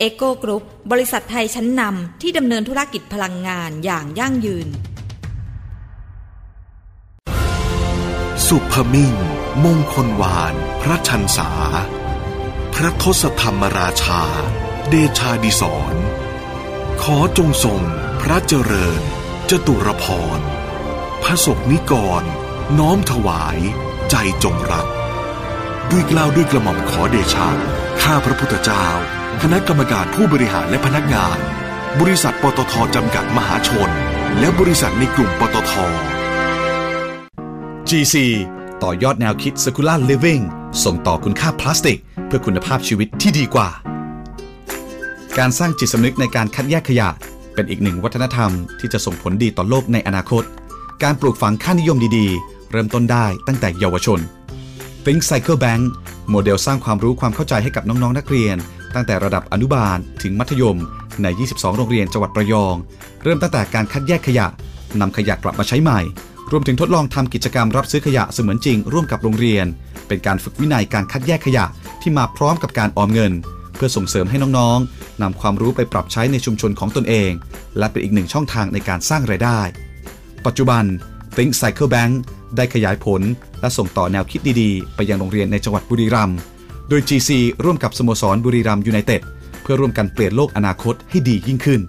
เอ็กโกกรุ๊ปบริษัทไทยชั้นนำที่ดำเนินธุรกิจพลังงานอย่างยั่งยืน ศุภมิ่ง มงคลวาร พระชันษา พระทศธรรมราชา เดชาดิสรขอจงทรงพระเจริญ จตุรพร พสกนิกรร น้อมถวาย ใจจงรัก ด้วยกล่าวด้วยกระหม่อมขอเดชา ข้าพระพุทธเจ้า คณะกรรมการผู้บริหารและพนักงาน บริษัทปตทจำกัดมหาชน และบริษัทในกลุ่มปตท GC ต่อยอดแนวคิด Circular Living ส่งต่อคุณค่าพลาสติก เพื่อคุณภาพชีวิตที่ดีกว่า การสร้างจิตสำนึกในการคัดแยกขยะ เป็นอีกหนึ่งวัฒนธรรมที่จะส่งผลดีต่อโลกในอนาคต การปลูกฝังค่านิยมดีๆ เริ่มต้นได้ตั้งแต่เยาวชน Think Cycle Bank โมเดลสร้างความรู้ความเข้าใจให้กับน้องๆนักเรียน ตั้งแต่ระดับอนุบาลถึงมัธยม ใน 22 โรงเรียนจังหวัดระยอง เริ่มตั้งแต่การคัดแยกขยะนำขยะกลับมาใช้ใหม่ รวมถึงทดลองทำกิจกรรมรับซื้อขยะเสมือนจริง ร่วมกับโรงเรียน เป็นการฝึกวินัยการคัดแยกขยะที่มาพร้อมกับการออมเงิน เพื่อส่งเสริมให้น้องๆนำความรู้ไปปรับใช้ในชุมชนของตนเอง และเป็นอีกหนึ่งช่องทางในการสร้างรายได้ ปัจจุบัน Think Cycle Bank ได้ขยายผล และส่งต่อแนวคิดดีๆ ไปยังโรงเรียนในจังหวัดบุรีรัมย์ โดย GC ร่วมกับสโมสรบุรีรัมย์ยูไนเต็ดเพื่อร่วมกันเปลี่ยนโลกอนาคตให้ดียิ่งขึ้น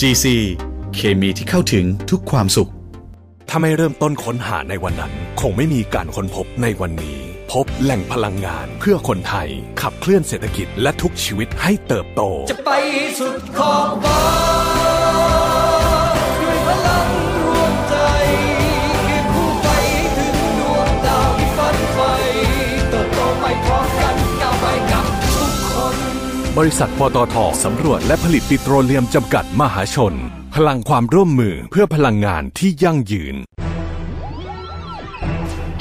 GC เคมีที่เข้าถึงทุกความสุข ถ้าไม่เริ่มต้นค้นหาในวันนั้น คงไม่มีการค้นพบในวันนี้ พบแหล่งพลังงานเพื่อคนไทย ขับเคลื่อนเศรษฐกิจและทุกชีวิตให้เติบโต จะไปสุดขอบฟ้า บริษัทปตทสำรวจและผลิตปิโตรเลียมจำกัดมหาชน พลังความร่วมมือเพื่อพลังงานที่ยั่งยืน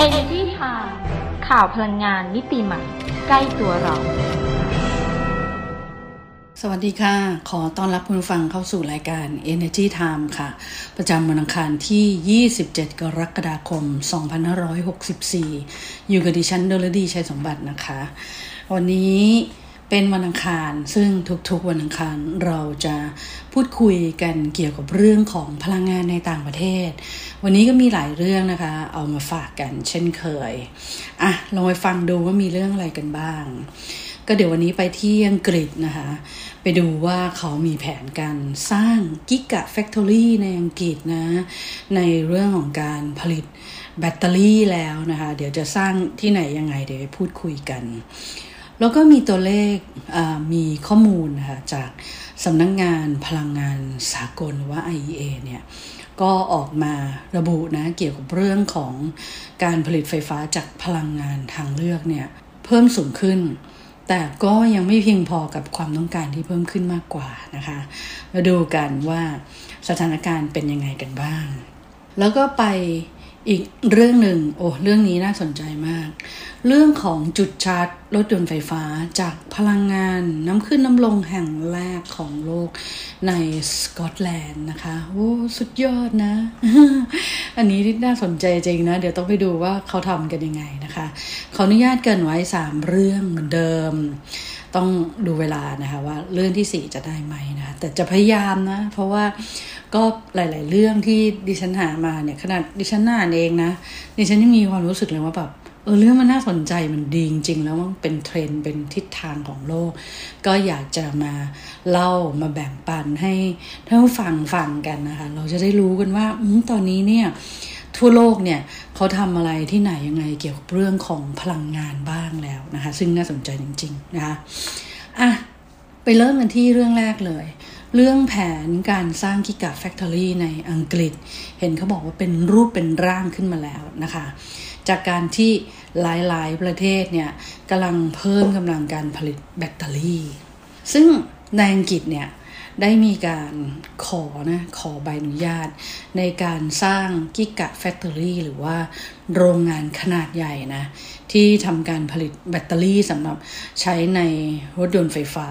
Energy Time ข่าวพลังงานมิติใหม่ ใกล้ตัวเรา สวัสดีค่ะ ขอต้อนรับคุณผู้ฟังเข้าสู่รายการ Energy Time ค่ะ ประจำวันอังคารที่ 27 กรกฎาคม 2564 อยู่กับดิฉันโดลดีชัยสมบัตินะคะ วันนี้ เป็นวันอังคาร ซึ่งทุกๆวันอังคารเราจะพูดคุยกันเกี่ยวกับเรื่องของพลังงานในต่างประเทศ วันนี้ก็มีหลายเรื่องนะคะ เอามาฝากกันเช่นเคยอะลองไปฟังดูว่ามีเรื่องอะไรกันบ้าง ก็เดี๋ยววันนี้ไปที่อังกฤษนะคะ ไปดูว่าเขามีแผนการสร้างกิกะแฟคทอรี่ในอังกฤษนะ ในเรื่องของการผลิตแบตเตอรี่แล้วนะคะ เดี๋ยวจะสร้างที่ไหนยังไงเดี๋ยวไปพูดคุยกัน แล้วก็มีตัวเลขมีข้อมูลนะคะจากสำนักงงานพลังงานสากลหรือว่า IEA เนี่ยก็ออกมาระบุนะเกี่ยวกับเรื่องของการผลิตไฟฟ้าจากพลังงานทางเลือกเนี่ยเพิ่มสูงขึ้น แต่ก็ยังไม่เพียงพอกับความต้องการที่เพิ่มขึ้นมากกว่านะคะมาดูกันว่าสถานการณ์เป็นยังไงกันบ้าง แล้วก็ไป อีกเรื่องหนึ่งโอ้เรื่องนี้น่าสนใจมาก เรื่องของจุดชาร์จรถยนต์ไฟฟ้าจากพลังงานน้ำขึ้นน้ำลงแห่งแรกของโลกในสกอตแลนด์นะคะโอ้สุดยอดนะ อันนี้น่าสนใจจริงนะ เดี๋ยวต้องไปดูว่าเขาทำกันยังไงนะคะขออนุญาตเกินไว้ 3 เรื่องเหมือนเดิม ต้องดูเวลานะคะว่าเรื่องที่ 4 จะได้ไหมนะแต่จะพยายามนะ เพราะว่าก็หลาย ๆ เรื่องที่ดิฉันหามาเนี่ยขนาดดิฉันอ่านเองนะดิฉันยังมีความรู้สึกเลยว่าแบบเออเรื่องมันน่าสนใจมันดีจริง ๆ แล้วมันเป็นเทรนด์เป็นทิศทางของโลก ก็อยากจะมาเล่ามาแบ่งปันให้ท่านผู้ฟังฟังกันนะคะ เราจะได้รู้กันว่าอตอนนี้เนี่ย ทั่วโลกเนี่ยเขาทำอะไรที่ไหนยังไงเกี่ยวกับเรื่องของพลังงานบ้างแล้วนะคะ ซึ่งน่าสนใจจริง ๆ นะคะอะไปเริ่มกันที่เรื่องแรกเลย เรื่องแผนการสร้างกิกะแฟคทอรี่ในอังกฤษ เห็นเขาบอกว่าเป็นรูปเป็นร่างขึ้นมาแล้วนะคะ จากการที่หลายๆ ประเทศเนี่ยกำลังเพิ่มกำลังการผลิตแบตเตอรี่ ซึ่งในอังกฤษเนี่ย ได้มีการขอนะขอใบอนุญาต ในการสร้างกิกะแฟคทอรี่หรือว่าโรงงานขนาดใหญ่นะ ที่ทำการผลิตแบตเตอรี่สำหรับใช้ในรถยนต์ไฟฟ้า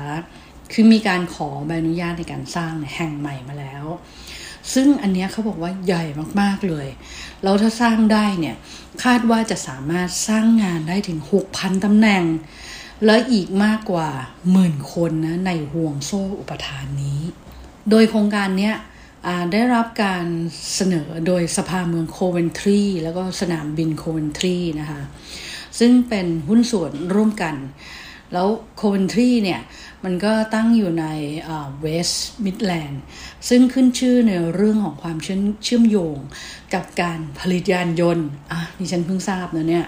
คือมีการขอใบอนุญาตในการสร้างแห่งใหม่มาแล้ว ซึ่งอันนี้เขาบอกว่าใหญ่มากๆเลย แล้วถ้าสร้างได้เนี่ย คาดว่าจะสามารถสร้างงานได้ถึง 6,000ตำแหน่ง และอีกมากกว่าหมื่นคนนะในห่วงโซ่อุปทานนี้ โดยโครงการนี้ได้รับการเสนอโดยสภาเมืองโคเวนทรีแล้วก็สนามบินโคเวนทรีนะคะซึ่งเป็นหุ้นส่วนร่วมกัน แล้วโคเวนทรีเนี่ย มันก็ตั้งอยู่ในเวสต์มิดแลนด์ซึ่งขึ้นชื่อในเรื่องของความเชื่อมโยงกับการผลิตยานยนต์อะดิฉันเพิ่งทราบนะเนี่ย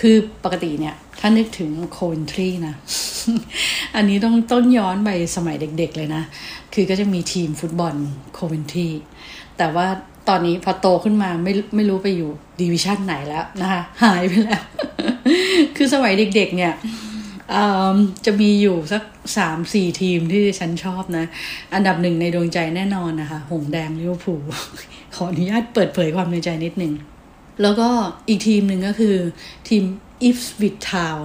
คือปกติเนี่ย ถ้านึกถึงโคเวนทรีนะ อันนี้ต้องต้องย้อนไปสมัยเด็กๆเลยนะ คือก็จะมีทีมฟุตบอลโคเวนทรีแต่ว่าตอนนี้พอโตขึ้นมาไม่ไม่รู้ไปอยู่ division ไหนแล้วนะคะ หายไปแล้ว คือสมัยเด็กๆเนี่ยจะมีอยู่สักสามสี่ทีมที่ฉันชอบนะ อันดับหนึ่งในดวงใจแน่นอนนะคะ หงส์แดงลิเวอร์พูลขออนุญาตเปิดเผยความในใจนิดหนึ่ง แล้วก็อีกทีมหนึ่งก็คือทีม i f w i t Town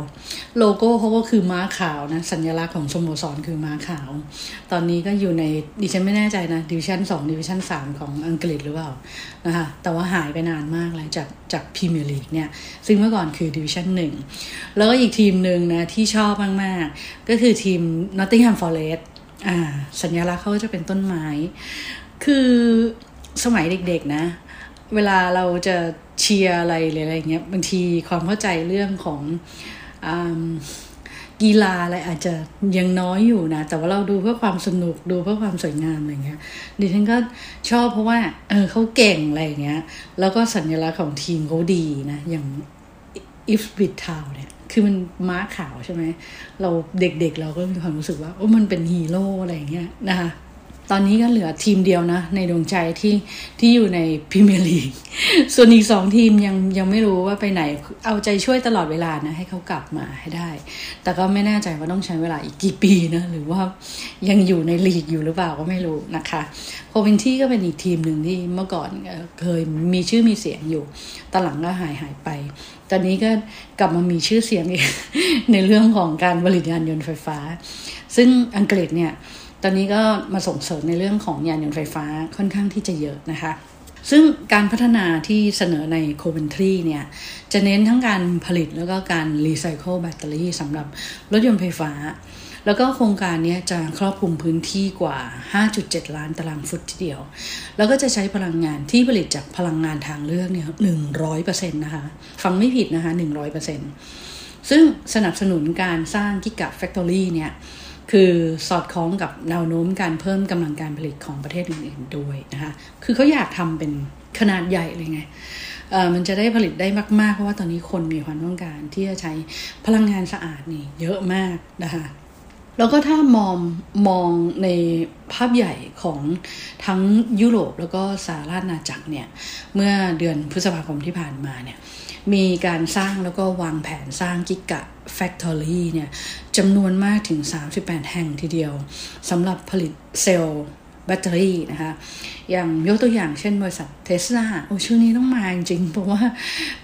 โลโก้เขาก็คือม้าขาวนะ สัญลักษณ์ของสโมสรคือม้าขาว ตอนนี้ก็อยู่ในดิฉันไม่แน่ใจนะ division 2 division 3 ของอังกฤษหรือเปล่านะคะแต่ว่าหายไปนานมากแล้วจากจากพรีเมียร์ลีกเนี่ย ซึ่งเมื่อก่อนคือดิวิชั่น1 แล้วก็อีกทีมหนึ่งนะที่ชอบมาก ๆ ก็คือทีม Nottingham Forest อ่าสัญลักษณ์เขาจะเป็นต้นไม้ คือสมัยเด็ก ๆ นะ เวลาเราจะ เชียร์อะไรหรืออะไรเงี้ยบางทีความเข้าใจเรื่องของอกีฬาอะไรอาจจะยังน้อยอยู่นะ แต่ว่าเราดูเพื่อความสนุกดูเพื่อความสวยงามอะไรเงี้ยดิฉันก็ชอบเพราะว่าเออเขาเก่งอะไรเงี้ย แล้วก็สัญลักษณ์ของทีมเขาดีนะ อย่างอิฟบิททาวเนี่ยคือมันม้าขาวใช่ไหม เราเด็กๆ เราก็มีความรู้สึกว่า โอ้มันเป็นฮีโร่อะไรเงี้ยนะคะ ตอนนี้ก็เหลือทีมเดียวนะ ในดวงใจที่ที่อยู่ในพรีเมียร์ลีก ส่วนอีกสองทีมยังยังไม่รู้ว่าไปไหน เอาใจช่วยตลอดเวลานะ ให้เขากลับมาให้ได้ แต่ก็ไม่แน่ใจว่าต้องใช้เวลาอีกกี่ปีนะ หรือว่ายังอยู่ในลีกอยู่หรือเปล่าก็ไม่รู้นะคะโคเวนทรีก็เป็นอีกทีมหนึ่งที่เมื่อก่อนเคยมีชื่อมีเสียงอยู่ตอนหลังก็หายหายไป ตอนนี้ก็กลับมามีชื่อเสียงอีกในเรื่องของการผลิตยานยนต์ไฟฟ้า ซึ่งอังกฤษเนี่ย ตอนนี้ก็มาส่งเสริมในเรื่องของยานยนต์ไฟฟ้าค่อนข้างที่จะเยอะนะคะ ซึ่งการพัฒนาที่เสนอในโคเวนทรีเนี่ยจะเน้นทั้งการผลิตแล้วก็การรีไซเคิลแบตเตอรี่สำหรับรถยนต์ไฟฟ้า แล้วก็โครงการนี้จะครอบคลุมพื้นที่กว่า 5.7 ล้านตารางฟุตทีเดียว แล้วก็จะใช้พลังงานที่ผลิตจากพลังงานทางเลือกเนี่ย100%นะคะฟังไม่ผิดนะคะ 100%ซึ่งสนับสนุนการสร้างกิกะแฟคทอรี่เนี่ย คือสอดคล้องกับแนวโน้มการเพิ่มกำลังการผลิตของประเทศอื่นๆด้วยนะคะ คือเขาอยากทำเป็นขนาดใหญ่เลยไงมันจะได้ผลิตได้มากๆ เพราะว่าตอนนี้คนมีความต้องการที่จะใช้พลังงานสะอาดนี่เยอะมากนะคะแล้วก็ถ้ามองมองในภาพใหญ่ของทั้งยุโรปแล้วก็สหราชอาณาจักรเนี่ย เมื่อเดือนพฤษภาคมที่ผ่านมาเนี่ย มีการสร้างแล้วก็วางแผนสร้างกิกะแฟคทอรี่เนี่ยจำนวนมากถึง 38 แห่งทีเดียวสำหรับผลิตเซลล์แบตเตอรี่นะคะ อย่างยกตัวอย่างเช่นบริษัทเทสลาโอ้ชื่อนี้ต้องมาจริงเพราะว่า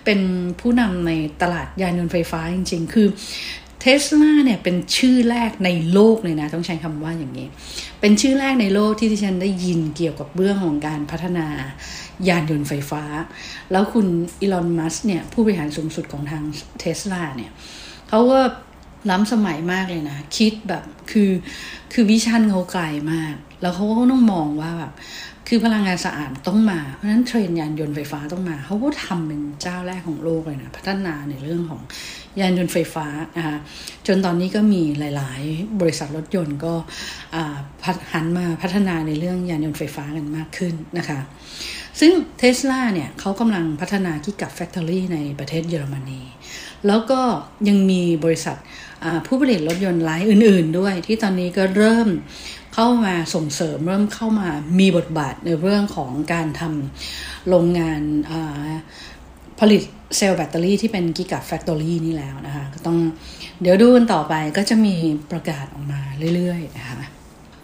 เป็นผู้นำในตลาดยานยนต์ไฟฟ้าจริงๆ คือ เทสลาเนี่ยเป็นชื่อแรกในโลกเลยนะ ต้องใช้คำว่าอย่างนี้ เป็นชื่อแรกในโลกที่ที่ฉันได้ยินเกี่ยวกับเรื่องของการพัฒนายานยนต์ไฟฟ้า แล้วคุณอีลอน มัสเนี่ย ผู้บริหารสูงสุดของทางเทสลาเนี่ยเขาก็ ล้ำสมัยมากเลยนะ คิดแบบคือคือ vision เขาไกลมาก แล้วเขาก็ต้องมองว่าแบบคือพลังงานสะอาดต้องมา เพราะฉะนั้นเทรนด์ยานยนต์ไฟฟ้าต้องมา เขาก็ทำเป็นเจ้าแรกของโลกเลยนะ พัฒนาในเรื่องของยานยนต์ไฟฟ้านะคะจนตอนนี้ก็มีหลาย ๆ บริษัทรถยนต์ก็หันมาพัฒนาในเรื่องยานยนต์ไฟฟ้ากันมากขึ้นนะคะ ซึ่งเทสลาเนี่ยเขากำลังพัฒนา Gigafactory ในประเทศเยอรมนี แล้วก็ยังมีบริษัท ผู้ผลิตรถยนต์รายอื่น ๆ ด้วย ที่ตอนนี้ก็เริ่มเข้ามาส่งเสริมเริ่มเข้ามามีบทบาทในเรื่องของการทำโรงงานผลิตเซลล์แบตเตอรี่ที่เป็นกิกะแฟคทอรี่นี่แล้วนะคะ ก็ต้องเดี๋ยวดูกันต่อไปก็จะมีประกาศออกมาเรื่อย ๆ นะคะ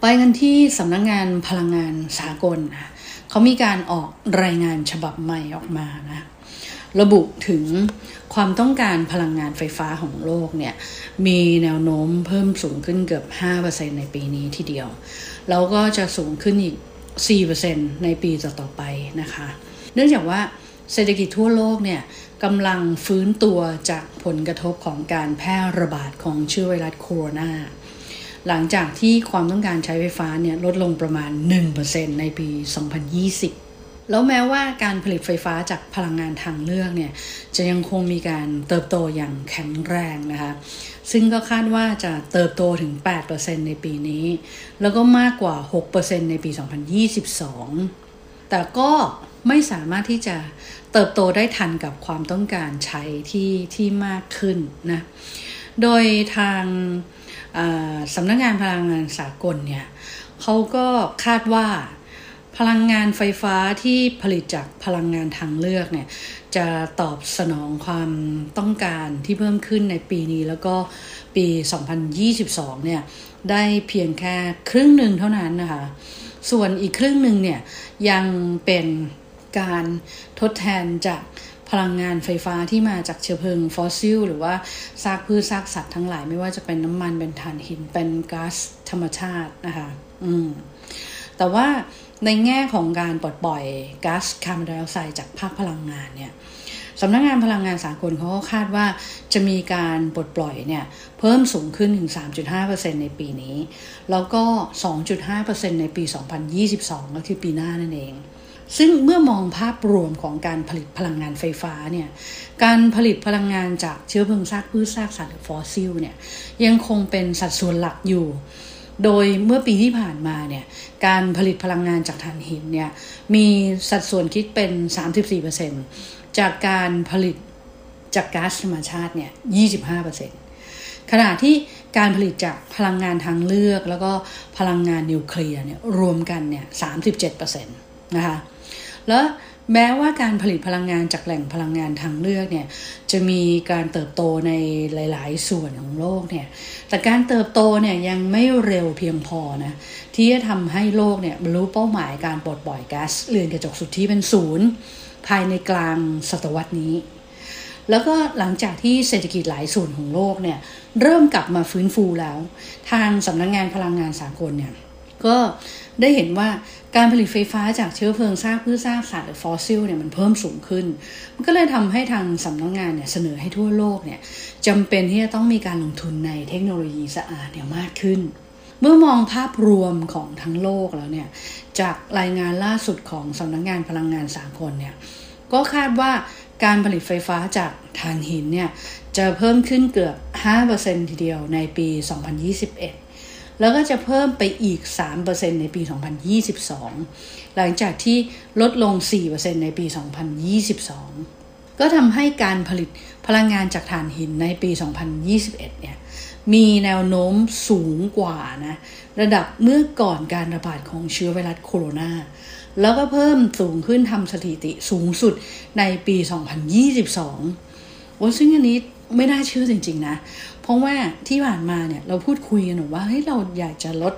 ไปกันที่สำนักงงานพลังงานสากลนะเขามีการออกรายงานฉบับใหม่ออกมานะ ระบุถึงความต้องการพลังงานไฟฟ้าของโลกเนี่ยมีแนวโน้มเพิ่มสูงขึ้นเกือบ 5%ในปีนี้ทีเดียว แล้วก็จะสูงขึ้นอีก 4%ในปีต่อๆไปนะคะ เนื่องจากว่าเศรษฐกิจทั่วโลกเนี่ยกำลังฟื้นตัวจากผลกระทบของการแพร่ระบาดของเชื้อไวรัสโคโรนาหลังจากที่ความต้องการใช้ไฟฟ้าเนี่ยลดลงประมาณ 1%ในปี 2020 แล้วแม้ว่าการผลิตไฟฟ้าจากพลังงานทางเลือกเนี่ยจะยังคงมีการเติบโตอย่างแข็งแรงนะคะซึ่งก็คาดว่าจะเติบโตถึง 8%ในปีนี้ แล้วก็มากกว่า 6%ในปี 2022 แต่ก็ไม่สามารถที่จะเติบโตได้ทันกับความต้องการใช้ที่ที่มากขึ้นนะ โดยทางสำนักงงานพลังงานสากลเนี่ยเขาก็คาดว่า พลังงานไฟฟ้าที่ผลิตจากพลังงานทางเลือกเนี่ยจะตอบสนองความต้องการที่เพิ่มขึ้นในปีนี้แล้วก็ปี 2022 เนี่ยได้เพียงแค่ครึ่งหนึ่งเท่านั้นนะคะ ส่วนอีกครึ่งหนึ่งเนี่ยยังเป็นการทดแทนจากพลังงานไฟฟ้าที่มาจากเชื้อเพลิงฟอสซิล หรือว่าซากพืชซากสัตว์ทั้งหลายไม่ว่าจะเป็นน้ำมันเป็นถ่านหินเป็นก๊าซธรรมชาตินะคะ อืม แต่ว่า ในแง่ของการปลดปล่อยก๊าซคาร์บอนไดออกไซด์จากภาคพลังงานเนี่ยสำนักงงานพลังงานสากลเขาก็คาดว่าจะมีการปลดปล่อยเนี่ยเพิ่มสูงขึ้นถึง 3.5%ในปีนี้ แล้วก็ 2.5%ในปี 2022 ก็คือปีหน้านั่นเอง ซึ่งเมื่อมองภาพรวมของการผลิตพลังงานไฟฟ้าเนี่ยการผลิตพลังงานจากเชื้อเพลิงซากพืชซากสัตว์หรือฟอสซิลเนี่ยยังคงเป็นสัดส่วนหลักอยู่ โดยเมื่อปีที่ผ่านมาเนี่ยการผลิตพลังงานจากถ่านหินเนี่ยมีสัดส่วนคิดเป็น 34%จากการผลิตจากก๊าซธรรมชาติเนี่ย 25%ขณะที่การผลิตจากพลังงานทางเลือก แล้วก็พลังงานนิวเคลียร์เนี่ยรวมกันเนี่ย 37%ะคะแล้ว แม้ว่าการผลิตพลังงานจากแหล่งพลังงานทางเลือกเนี่ยจะมีการเติบโตในหลาย ๆ ส่วนของโลกเนี่ยแต่การเติบโตเนี่ยยังไม่เร็วเพียงพอนะที่จะทำให้โลกเนี่ยบรรลุเป้าหมายการปลดปล่อยก๊าซเรือนกระจกสุทธิเป็นศูนย์ภายในกลางศตวรรษนี้ แล้วก็หลังจากที่เศรษฐกิจหลายส่วนของโลกเนี่ยเริ่มกลับมาฟื้นฟูแล้ว ทางสำนักงงานพลังงานสากลเนี่ยก็ได้เห็นว่า การผลิตไฟฟ้าจากเชื้อเพลิงซากพืชซากสัตว์หรือฟอสซิลเนี่ยมันเพิ่มสูงขึ้น มันก็เลยทำให้ทางสำนักงงานเนี่ยเสนอให้ทั่วโลกเนี่ยจำเป็นที่จะต้องมีการลงทุนในเทคโนโลยีสะอาดเนี่ยมากขึ้น เมื่อมองภาพรวมของทั้งโลกแล้วเนี่ยจากรายงานล่าสุดของสำนักงงานพลังงานสากลเนี่ยก็คาดว่าการผลิตไฟฟ้าจากถ่านหินเนี่ยจะเพิ่มขึ้นเกือบ 5%ทีเดียวในปี 2021 แล้วก็จะเพิ่มไปอีก 3%ในปี 2022 หลังจากที่ลดลง 4%ในปี 2022 ก็ทำให้การผลิตพลังงานจากถ่านหินในปี 2021 เนี่ยมีแนวโน้มสูงกว่านะระดับเมื่อก่อนการระบาดของเชื้อไวรัสโคโรนาแล้วก็เพิ่มสูงขึ้นทำสถิติสูงสุดในปี 2022โอ้ซึ่งอันนี้ ไม่น่าเชื่อจริง ๆ นะ เพราะว่าที่ผ่านมาเนี่ยเราพูดคุยกันว่าเฮ้ยเราอยากจะลด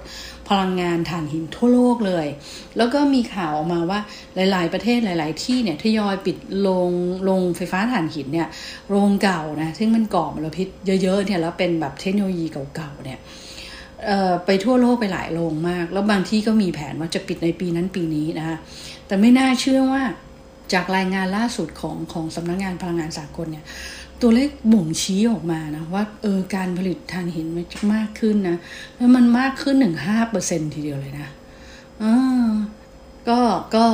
พลังงานถ่านหินทั่วโลกเลย แล้วก็มีข่าวออกมาว่าหลาย ๆ ประเทศหลาย ๆ ที่เนี่ยทยอยปิดโรงโรงไฟฟ้าถ่านหินเนี่ยโรงเก่านะซึ่งมันก่อมลพิษเยอะ ๆ เนี่ยแล้วเป็นแบบเทคโนโลยีเก่า ๆ เนี่ยไปทั่วโลกไปหลายโรงมาก แล้วบางที่ก็มีแผนว่าจะปิดในปีนั้นปีนี้นะคะแต่ไม่น่าเชื่อว่าจากรายงานล่าสุดของของสำนักงงานพลังงานสากลเนี่ย ตัวเลขบ่งชี้ออกมานะว่าเออการผลิตถ่านหินมันมากขึ้นนะแล้วมันมากขึ้นหนึ่งห้าเปอร์เซ็นทีเดียวเลยนะอ่าก็ก็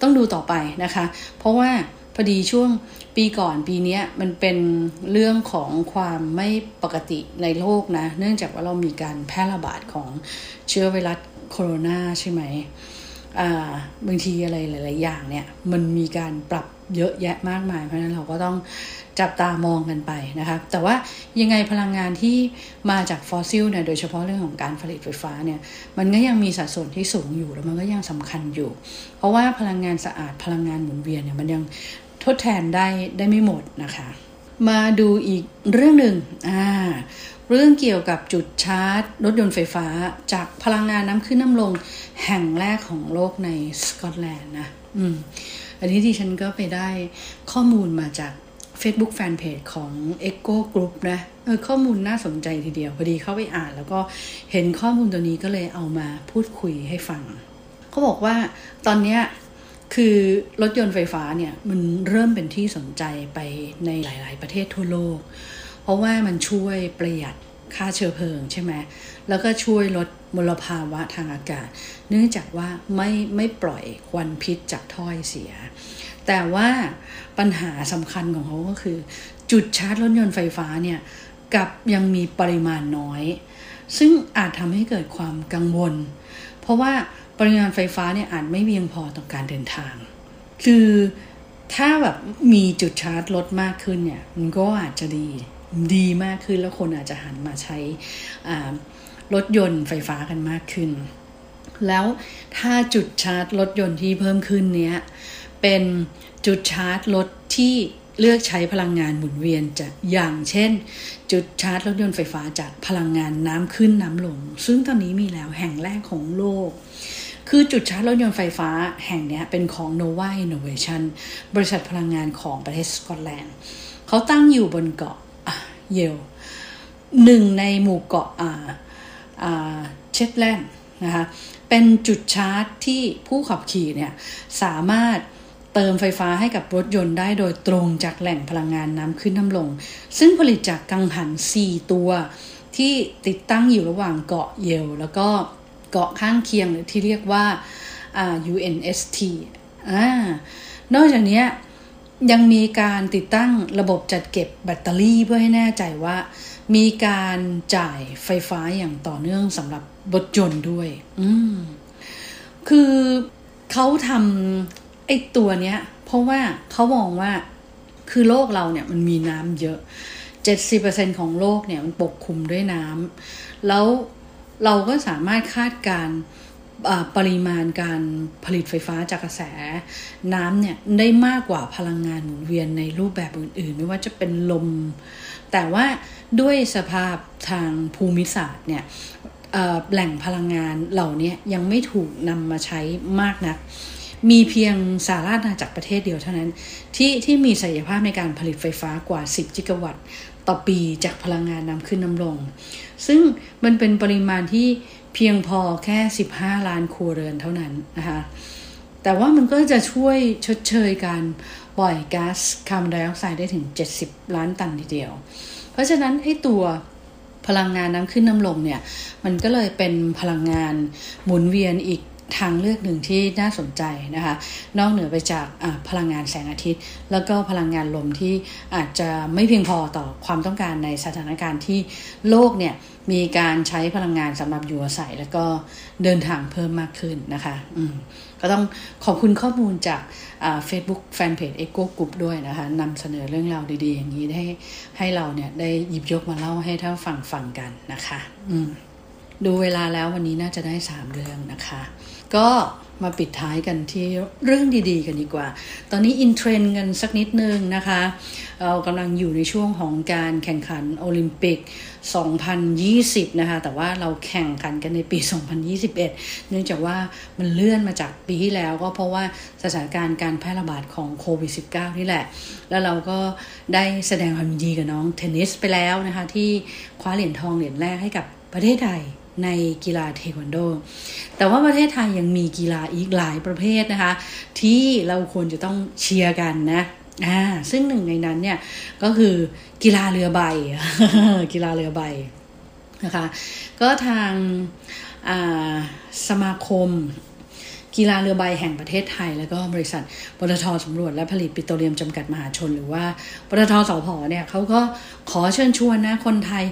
ต้องดูต่อไปนะคะ เพราะว่าพอดีช่วงปีก่อนปีนี้มันเป็นเรื่องของความไม่ปกติในโลกนะ เนื่องจากว่าเรามีการแพร่ระบาดของเชื้อไวรัสโคโรนาใช่ไหม บางทีอะไรหลาย ๆ อย่างเนี่ย มันมีการปรับเยอะแยะมากมาย เพราะฉะนั้นเราก็ต้องจับตามองกันไปนะคะแต่ว่ายังไงพลังงานที่มาจากฟอสซิลเนี่ยโดยเฉพาะเรื่องของการผลิตไฟฟ้าเนี่ยมันก็ยังมีสัดส่วนที่สูงอยู่แล้วมันก็ยังสำคัญอยู่ เพราะว่าพลังงานสะอาดพลังงานหมุนเวียนเนี่ยมันยังทดแทนได้ได้ไม่หมดนะคะ มาดูอีกเรื่องหนึ่งอ่า เรื่องเกี่ยวกับจุดชาร์จ รถยนต์ไฟฟ้าจากพลังงานน้ำขึ้นน้ำลงแห่งแรกของโลกในสกอตแลนด์นะ อืม อันนี้ที่ฉันก็ไปได้ข้อมูลมาจาก Facebook Fanpage ของ Echo Group นะเออข้อมูลน่าสนใจทีเดียว พอดีเข้าไปอ่าน แล้วก็เห็นข้อมูลตัวนี้ก็เลยเอามาพูดคุยให้ฟัง เขาบอกว่าตอนนี้คือรถยนต์ไฟฟ้าเนี่ยมันเริ่มเป็นที่สนใจไปในหลาย ๆ ประเทศทั่วโลก เพราะว่ามันช่วยประหยัดค่าเชื้อเพลิงใช่ไหมแล้วก็ช่วยลดมลภาวะทางอากาศ เนื่องจากว่าไม่ไม่ปล่อยควันพิษจากถ้อยเสีย แต่ว่าปัญหาสำคัญของเขาก็คือ จุดชาร์จรถยนต์ไฟฟ้าเนี่ยกับยังมีปริมาณน้อย ซึ่งอาจทำให้เกิดความกังวล เพราะว่าปริมาณไฟฟ้าเนี่ยอาจไม่เพียงพอต่อการเดินทาง คือถ้าแบบมีจุดชาร์จรถมากขึ้นเนี่ยมันก็อาจจะดี ดีมากขึ้น แล้วคนอาจจะหันมาใช้รถยนต์ไฟฟ้ากันมากขึ้น แล้วถ้าจุดชาร์จรถยนต์ที่เพิ่มขึ้นเนี้ยเป็นจุดชาร์จรถที่เลือกใช้พลังงานหมุนเวียนจากอย่างเช่น จุดชาร์จรถยนต์ไฟฟ้าจากพลังงานน้ำขึ้นน้ำลง ซึ่งตอนนี้มีแล้วแห่งแรกของโลก คือจุดชาร์จรถยนต์ไฟฟ้าแห่งนี้เป็นของ Nova Innovation บริษัทพลังงานของประเทศสกอตแลนด์ เขาตั้งอยู่บนเกาะ เยลหนึ่งในหมู่เกาะเชตแลนด์นะคะเป็นจุดชาร์จที่ผู้ขับขี่เนี่ยสามารถเติมไฟฟ้าให้กับรถยนต์ได้โดยตรงจากแหล่งพลังงานน้ำขึ้นน้ำลง ซึ่งผลิตจากกังหัน 4 ตัว ที่ติดตั้งอยู่ระหว่างเกาะเยล แล้วก็เกาะข้างเคียงหรือที่เรียกว่า UNST อนอกจากนี้ ยังมีการติดตั้งระบบจัดเก็บแบตเตอรี่เพื่อให้แน่ใจว่า มีการจ่ายไฟฟ้าอย่างต่อเนื่องสำหรับรถยนต์ด้วย อืม คือเขาทำไอ้ตัวเนี้ย เพราะว่าเขามองว่าคือโลกเราเนี่ยมันมีน้ำเยอะ 70%ของโลกเนี่ยมันปกคลุมด้วยน้ำแล้วเราก็สามารถคาดการ ปริมาณการผลิตไฟฟ้าจากกระแสน้ำเนี่ยได้มากกว่าพลังงานหมุนเวียนในรูปแบบอื่นๆ ไม่ว่าจะเป็นลม แต่ว่าด้วยสภาพทางภูมิศาสตร์เนี่ยแหล่งพลังงานเหล่านี้ยังไม่ถูกนำมาใช้มากนัก มีเพียงสาราณาจากประเทศเดียวเท่านั้น ที่ที่มีศักยภาพในการผลิตไฟฟ้ากว่า 10 จิกะวัตต์ต่อปีจากพลังงานนำขึ้นนำลง ซึ่งมันเป็นปริมาณที่ เพียงพอแค่ 15 ล้านครัวเรือนเท่านั้นนะคะ แต่ว่ามันก็จะช่วยชดเชยการปล่อยก๊าซคาร์บอนไดออกไซด์ได้ถึง 70 ล้านตันทีเดียว เพราะฉะนั้นไอ้ตัวพลังงานน้ำขึ้นน้ำลงเนี่ย มันก็เลยเป็นพลังงานหมุนเวียนอีก ทางเลือกหนึ่งที่น่าสนใจนะคะ นอกเหนือไปจากพลังงานแสงอาทิตย์ แล้วก็พลังงานลมที่อาจจะไม่เพียงพอต่อความต้องการในสถานการณ์ที่โลกเนี่ยมีการใช้พลังงานสำหรับอยู่อาศัย แล้วก็เดินทางเพิ่มมากขึ้นนะคะก็ต้องขอบคุณข้อมูลจากเฟซบุ๊กแฟนเพจเอ็กโกกรุ๊ปด้วยนะคะนำเสนอเรื่องราวดีๆ อย่างนี้ให้ให้เราเนี่ยได้หยิบยกมาเล่าให้ท่านฟังฟังกันนะคะดูเวลาแล้ววันนี้น่าจะได้สามเรื่องนะคะ ก็มาปิดท้ายกันที่เรื่องดีๆ กันดีกว่า ตอนนี้อินเทรนกันสักนิดนึงนะคะ เรากำลังอยู่ในช่วงของการแข่งขันโอลิมปิก 2020 นะคะ แต่ว่าเราแข่งขันกันในปี 2021 เนื่องจากว่ามันเลื่อนมาจากปีที่แล้วก็เพราะว่าสถานการณ์การแพร่ระบาดของโควิด -19 นี่แหละ แล้วเราก็ได้แสดงความยินดีกับน้องเทนนิสไปแล้วนะคะ ที่คว้าเหรียญทองเหรียญแรกให้กับประเทศไทย ในกีฬาเทควันโด แต่ว่าประเทศไทยยังมีกีฬาอีกหลายประเภทนะคะ ที่เราควรจะต้องเชียร์กันนะอ่าซึ่งหนึ่งในนั้นเนี่ยก็คือกีฬาเรือใบ กีฬาเรือใบนะคะ ก็ทางสมาคม กีฬาเรือใบแห่งประเทศไทย แล้วก็บริษัทปตทสำรวจและผลิตปิโตรเลียมจำกัดมหาชน หรือว่าปตทสพเนี่ยเขาก็ขอเชิญชวนนะคนไทย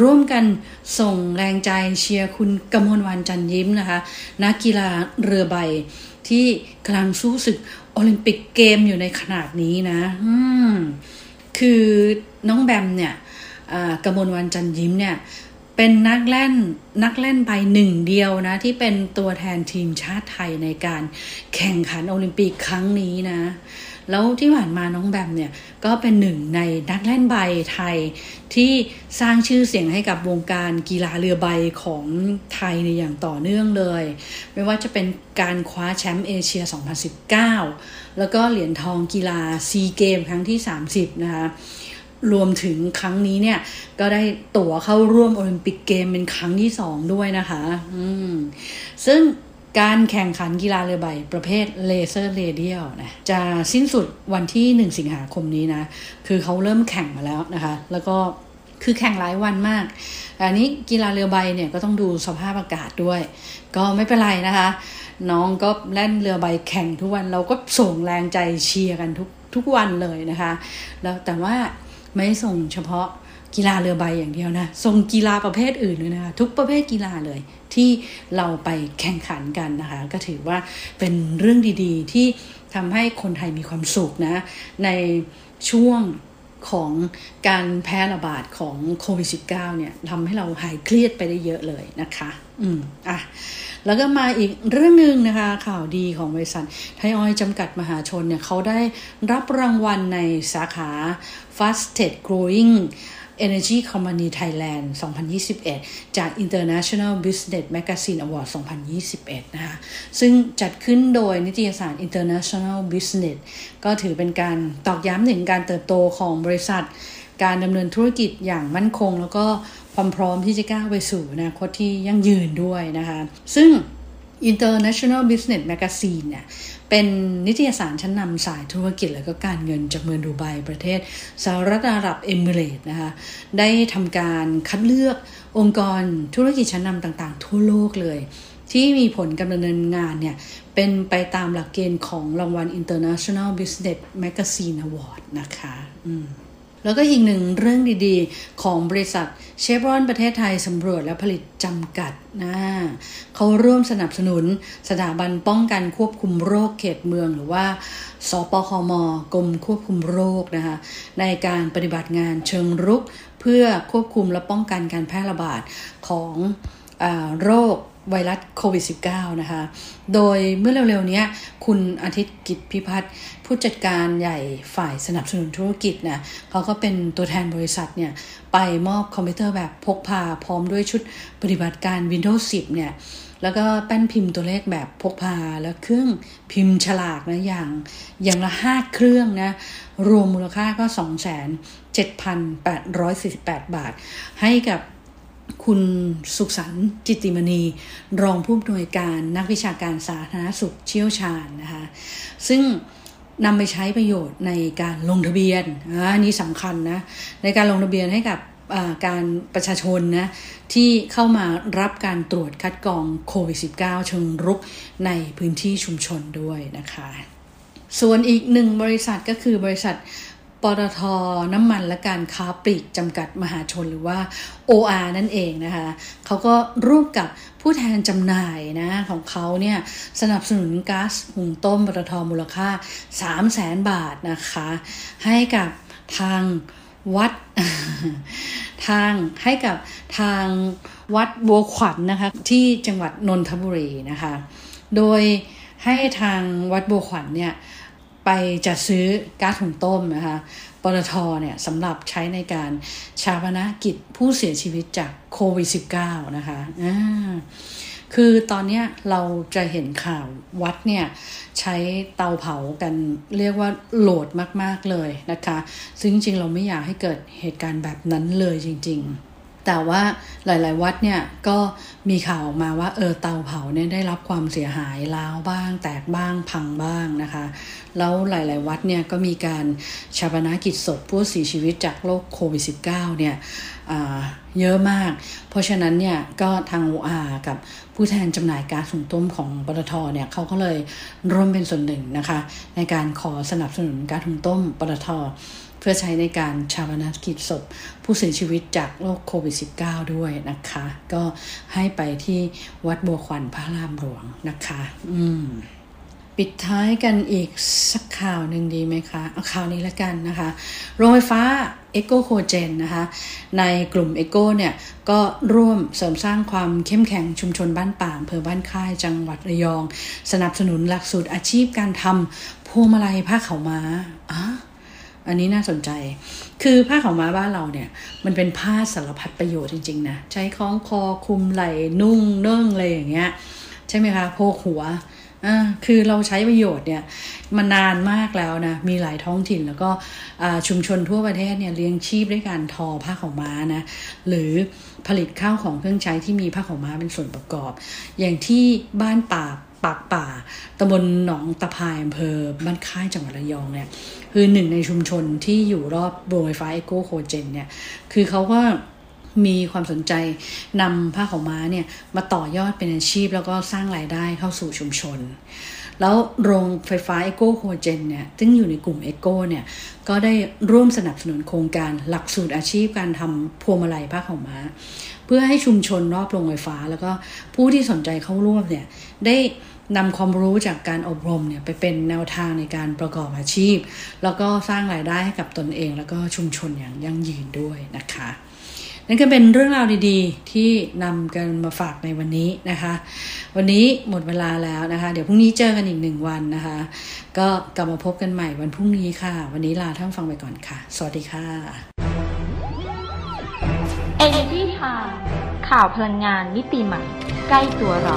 ร่วมกันส่งแรงใจเชียร์คุณกมลวันจันยิ้มนะคะนักกีฬาเรือใบที่กำลังสู้ศึกโอลิมปิกเกมอยู่ในขนาดนี้นะคือน้องแบมเนี่ยกมลวันจันยิ้มเนี่ย เป็นนักเล่นนักเล่นไปหนึ่งเดียวนะ ที่เป็นตัวแทนทีมชาติไทยในการแข่งขันโอลิมปิกครั้งนี้นะ แล้วที่ผ่านมาน้องแบมเนี่ย ก็เป็นหนึ่งในนักเล่นใบไทยที่สร้างชื่อเสียงให้กับวงการกีฬาเรือใบของไทยในอย่างต่อเนื่องเลย ไม่ว่าจะเป็นการคว้าแชมป์เอเชีย 2019 แล้วก็เหรียญทองกีฬาซีเกมครั้งที่ 30 นะคะ รวมถึงครั้งนี้เนี่ย ก็ได้ตั๋วเข้าร่วมโอลิมปิกเกมเป็นครั้งที่สองด้วยนะคะอืมซึ่งการแข่งขันกีฬาเรือใบประเภทเลเซอร์เรเดียลนะจะสิ้นสุดวันที่ 1 สิงหาคมนี้นะ คือเขาเริ่มแข่งมาแล้วนะคะ แล้วก็คือแข่งหลายวันมาก อันนี้กีฬาเรือใบเนี่ยก็ต้องดูสภาพอากาศด้วย ก็ไม่เป็นไรนะคะ น้องก็เล่นเรือใบแข่งทุกวันเราก็ส่งแรงใจเชียร์กันทุกทุกวันเลยนะคะ แล้วแต่ว่า ไม่ส่งเฉพาะกีฬาเรือใบอย่างเดียวนะ ส่งกีฬาประเภทอื่นด้วยนะคะทุกประเภทกีฬาเลยที่เราไปแข่งขันกันนะคะ ก็ถือว่าเป็นเรื่องดีๆ ที่ทำให้คนไทยมีความสุขนะ ในช่วงของการแพร่ระบาดของโควิด -19 เนี่ยทำให้เราหายเครียดไปได้เยอะเลยนะคะ อืม อะ แล้วก็มาอีกเรื่องหนึ่งนะคะ ข่าวดีของบริษัทไทยออยจำกัดมหาชนเนี่ยเขาได้รับรางวัลในสาขา Fastest Growing Energy Company Thailand 2021 จาก International Business Magazine Award 2021 นะคะ ซึ่งจัดขึ้นโดยนิตยสาร International Business ก็ถือเป็นการตอกย้ำถึงการเติบโตของบริษัท การดำเนินธุรกิจอย่างมั่นคง แล้วก็ความพร้อมที่จะก้าวไปสู่อนาคตที่ยั่งยืนด้วยนะคะ ซึ่ง International Business Magazine เนี่ย เป็นนิตยสารชั้นนำสายธุรกิจและก็การเงินจากเมืองดูไบประเทศสหรัฐอาหรับเอมิเรตนะคะได้ทำการคัดเลือกองค์กรธุรกิจชั้นนำต่างๆ ทั่วโลกเลยที่มีผลการดำเนินงานเนี่ย เป็นไปตามหลักเกณฑ์ของรางวัล International Business Magazine Award นะคะ อืม แล้วก็อีกหนึ่งเรื่องดีๆ ของบริษัทเชฟรอนประเทศไทยสำรวจและผลิตจำกัดนะเขาร่วมสนับสนุนสถาบันป้องกันควบคุมโรคเขตเมือง หรือว่า สปคมกรมควบคุมโรคนะคะในการปฏิบัติงานเชิงรุก เพื่อควบคุมและป้องกันการแพร่ระบาดของอโรค ไวรัสโควิด -19 นะคะ โดยเมื่อเร็วๆนี้คุณอาทิตย์กิจพิพัฒน์ผู้จัดการใหญ่ฝ่ายสนับสนุนธุรกิจนะเขาก็เป็นตัวแทนบริษัทเนี่ยไปมอบคอมพิวเตอร์แบบพกพาพร้อมด้วยชุดปฏิบัติการ Windows 10 เนี่ย แล้วก็แป้นพิมพ์ตัวเลขแบบพกพา แล้วเครื่องพิมพ์ฉลากนะอย่างอย่างละห้าเครื่องนะรวมมูลค่าก็ 2,7,848 บาท ให้กับ คุณสุขสันต์จิติมณี รองผู้อำนวยการนักวิชาการสาธารณสุขเชี่ยวชาญนะคะซึ่งนำไปใช้ประโยชน์ในการลงทะเบียนอันนี้สำคัญนะในการลงทะเบียนให้กับการประชาชนนะที่เข้ามารับการตรวจคัดกรองโควิด -19 เชิงรุกในพื้นที่ชุมชนด้วยนะคะ ส่วนอีกหนึ่งบริษัทก็คือบริษัท ปตทน้ำมันและการค้าปลีกจำกัดมหาชนหรือว่า OR นั่นเองนะคะเขาก็ร่วมกับผู้แทนจำหน่ายนะของเขาเนี่ยสนับสนุนก๊าซหุงต้มปตทมูลค่า 3 0 0แสนบาทนะคะ ให้กับทางวัดทางให้กับทางวัดบัวขวัญนนะคะที่จังหวัดนนทบุรีนะคะ โดยให้ทางวัดบัวขวัญเนี่ย ไปจัดซื้อก๊าซหุงต้มนะคะปตทเนี่ยสำหรับใช้ในการชาปนกิจผู้เสียชีวิตจากโควิด -19 นะคะอ่าคือตอนนี้เราจะเห็นข่าววัดเนี่ยใช้เตาเผากันเรียกว่าโหลดมาก ๆ เลยนะคะ ซึ่งจริงเราไม่อยากให้เกิดเหตุการณ์แบบนั้นเลยจริง ๆ แต่ว่าหลาย ๆ วัดเนี่ยก็มีข่าวออกมาว่าเออเตาเผาเนี่ยได้รับความเสียหายล้าวบ้าง แตกบ้างพังบ้างนะคะ แล้วหลาย ๆ วัดเนี่ยก็มีการชาปนากิจศพผู้เสียชีวิตจากโรคโควิด -19 เนี่ยเยอะมาก เพราะฉะนั้นเนี่ยก็ทางอากับผู้แทนจำหน่ายก๊าซหุงต้มของปตทเนี่ยเขาก็เลยร่วมเป็นส่วนหนึ่งนะคะ ในการขอสนับสนุนก๊าซหุงต้มปตท เพื่อใช้ในการชาปนกิจศพ ผู้เสียชีวิตจากโรคโควิด -19 ด้วยนะคะ ก็ให้ไปที่วัดบัวขวัญพระรามหลวงนะคะ อืมปิดท้ายกันอีกสักข่าวหนึ่งดีไหมคะ เอาข่าวนี้ละกันนะคะ โรงไฟฟ้าเอโกโคเจนนะคะ ในกลุ่มเอโกเนี่ย ก็ร่วมเสริมสร้างความเข้มแข็งชุมชนบ้านป่าอำเภอบ้านค่ายจังหวัดระยอง สนับสนุนหลักสูตรอาชีพการทำพวงมาลัยผ้าเขาม้าอะ อันนี้น่าสนใจ คือผ้าขาวม้าบ้านเราเนี่ย มันเป็นผ้าสารพัดประโยชน์จริงๆนะ ใช้คล้องคอคุมไหล่นุ่งเนื่งอะไรอย่างเงี้ย ใช่ไหมคะโพกหัวอ่าคือเราใช้ประโยชน์เนี่ยมานานมากแล้วนะ มีหลายท้องถิ่นแล้วก็ชุมชนทั่วประเทศเนี่ยเลี้ยงชีพด้วยการทอผ้าขาวม้านะ หรือผลิตข้าวของเครื่องใช้ที่มีผ้าขาวม้าเป็นส่วนประกอบ อย่างที่บ้านป่า ปากป่าตำบลหนองตะพายอำเภอบ้านค่ายจังหวัดระยองเนี่ยคือหนึ่งในชุมชนที่อยู่รอบโรงไฟฟ้าเอโกโคเจนเนี่ยคือเขาก็มีความสนใจนำผ้าขาวม้าเนี่ยมาต่อยอดเป็นอาชีพแล้วก็สร้างรายได้เข้าสู่ชุมชน แล้วโรงไฟฟ้าเอโกโคเจนเนี่ยซึ่งอยู่ในกลุ่มเอโกเนี่ยก็ได้ร่วมสนับสนุนโครงการหลักสูตรอาชีพการทำพวงมาลัยผ้าขาวม้า เพื่อให้ชุมชนรอบโรงไฟฟ้า แล้วก็ผู้ที่สนใจเข้าร่วมเนี่ยได้ นำความรู้จากการอบรมเนี่ยไปเป็นแนวทางในการประกอบอาชีพ แล้วก็สร้างรายได้ให้กับตนเอง แล้วก็ชุมชนอย่างยั่งยืนด้วยนะคะนั่นก็เป็นเรื่องราวดีๆ ที่นำกันมาฝากในวันนี้นะคะ วันนี้หมดเวลาแล้วนะคะ เดี๋ยวพรุ่งนี้เจอกันอีกหนึ่งวันนะคะ ก็กลับมาพบกันใหม่วันพรุ่งนี้ค่ะ วันนี้ลาท่านฟังไปก่อนค่ะ สวัสดีค่ะ Energy Time ข่าวพลังงานมิติใหม่ ใกล้ตัวเรา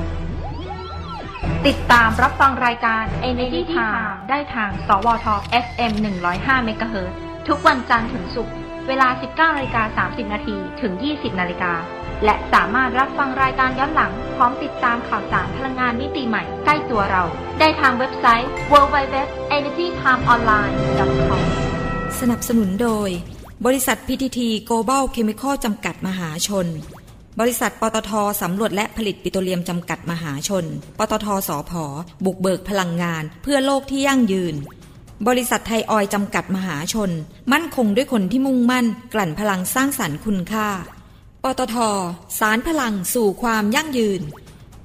ติดตามรับฟังรายการ Energy Time ได้ทาง สวท FM 105 MHz ทุกวันจันทร์ถึงศุกร์ เวลา 19นาฬิกา30 นาที ถึง 20 นาฬิกา และสามารถรับฟังรายการย้อนหลัง พร้อมติดตามข่าวสารพลังงานมิติใหม่ ใกล้ตัวเรา ได้ทางเว็บไซต์ www.energytimeonline.com สนับสนุนโดย บริษัท PTT Global Chemical จำกัดมหาชน บริษัทปตทสำรวจและผลิตปิโตรเลียมจำกัดมหาชน ปตทสอพอบุกเบิกพลังงาน เพื่อโลกที่ยั่งยืน บริษัทไทยออยจำกัดมหาชน มั่นคงด้วยคนที่มุ่งมั่น กลั่นพลังสร้างสรรค์คุณค่า ปตทสารพลังสู่ความยั่งยืน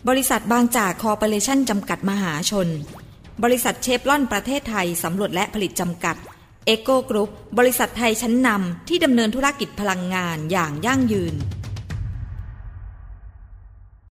บริษัทบางจากคอร์ปอเรชั่นจำกัดมหาชน บริษัทเชฟรอนประเทศไทยสำรวจและผลิตจำกัดเอ็กโกกรุ๊ปบริษัทไทยชั้นนำที่ดำเนินธุรกิจพลังงานอย่างยั่งยืน